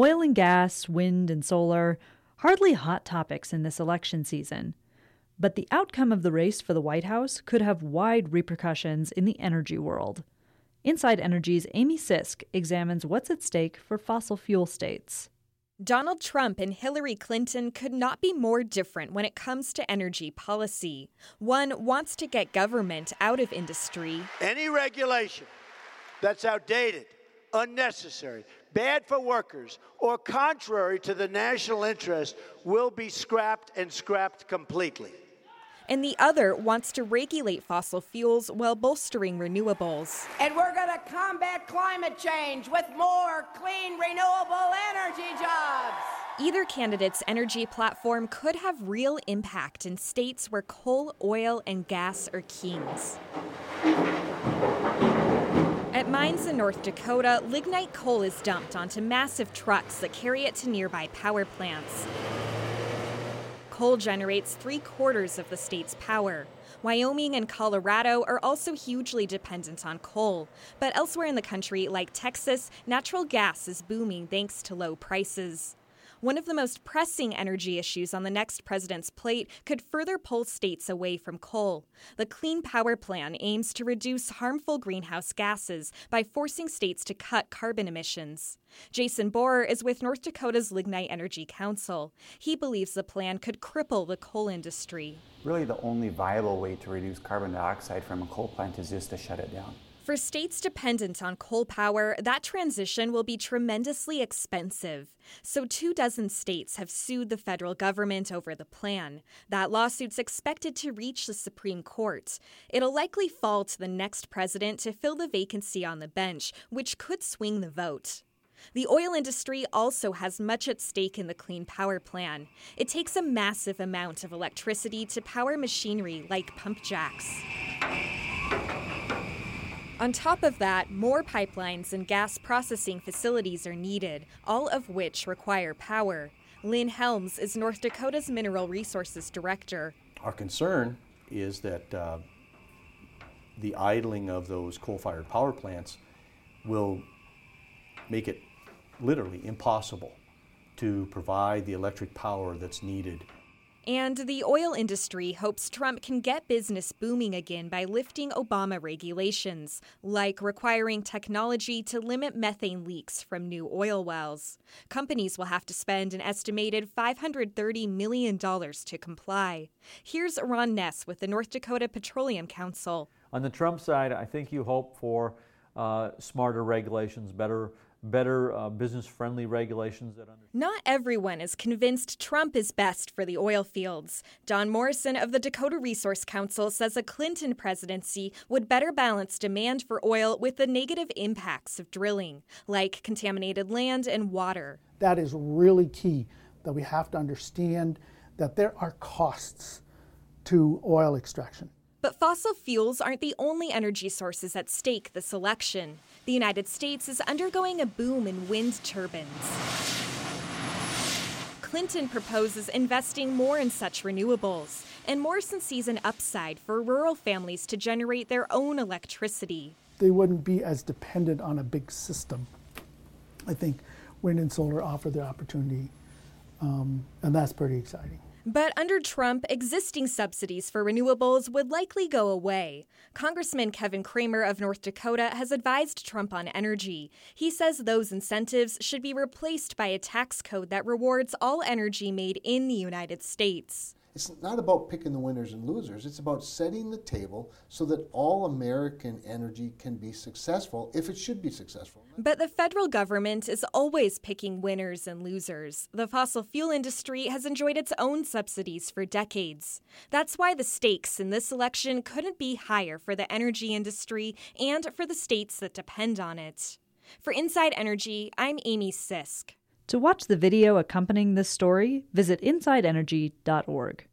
Oil and gas, wind and solar, hardly hot topics in this election season. But the outcome of the race for the White House could have wide repercussions in the energy world. Inside Energy's Amy Sisk examines what's at stake for fossil fuel states. Donald Trump and Hillary Clinton could not be more different when it comes to energy policy. One wants to get government out of industry. Any regulation that's outdated, unnecessary, bad for workers, or contrary to the national interest will be scrapped and scrapped completely. And the other wants to regulate fossil fuels while bolstering renewables. And we're going to combat climate change with more clean, renewable energy jobs. Either candidate's energy platform could have real impact in states where coal, oil, and gas are kings. At mines in North Dakota, lignite coal is dumped onto massive trucks that carry it to nearby power plants. Coal generates three quarters of the state's power. Wyoming and Colorado are also hugely dependent on coal. But elsewhere in the country, like Texas, natural gas is booming thanks to low prices. One of the most pressing energy issues on the next president's plate could further pull states away from coal. The Clean Power Plan aims to reduce harmful greenhouse gases by forcing states to cut carbon emissions. Jason Bohrer is with North Dakota's Lignite Energy Council. He believes the plan could cripple the coal industry. Really, the only viable way to reduce carbon dioxide from a coal plant is just to shut it down. For states dependent on coal power, that transition will be tremendously expensive. So, two dozen states have sued the federal government over the plan. That lawsuit's expected to reach the Supreme Court. It'll likely fall to the next president to fill the vacancy on the bench, which could swing the vote. The oil industry also has much at stake in the Clean Power Plan. It takes a massive amount of electricity to power machinery like pump jacks. On top of that, more pipelines and gas processing facilities are needed, all of which require power. Lynn Helms is North Dakota's Mineral Resources Director. Our concern is that uh, the idling of those coal fired power plants will make it literally impossible to provide the electric power that's needed and the oil industry hopes Trump can get business booming again by lifting Obama regulations, like requiring technology to limit methane leaks from new oil wells. Companies will have to spend an estimated $530 million to comply. Here's Ron Ness with the North Dakota Petroleum Council. On the Trump side, I think you hope for uh, smarter regulations, better better uh, business friendly regulations that under- Not everyone is convinced Trump is best for the oil fields. Don Morrison of the Dakota Resource Council says a Clinton presidency would better balance demand for oil with the negative impacts of drilling, like contaminated land and water. That is really key that we have to understand that there are costs to oil extraction. But fossil fuels aren't the only energy sources at stake this election. The United States is undergoing a boom in wind turbines. Clinton proposes investing more in such renewables, and Morrison sees an upside for rural families to generate their own electricity. They wouldn't be as dependent on a big system. I think wind and solar offer the opportunity, um, and that's pretty exciting. But under Trump, existing subsidies for renewables would likely go away. Congressman Kevin Cramer of North Dakota has advised Trump on energy. He says those incentives should be replaced by a tax code that rewards all energy made in the United States. It's not about picking the winners and losers. It's about setting the table so that all American energy can be successful if it should be successful. But the federal government is always picking winners and losers. The fossil fuel industry has enjoyed its own subsidies for decades. That's why the stakes in this election couldn't be higher for the energy industry and for the states that depend on it. For Inside Energy, I'm Amy Sisk. To watch the video accompanying this story, visit insideenergy.org.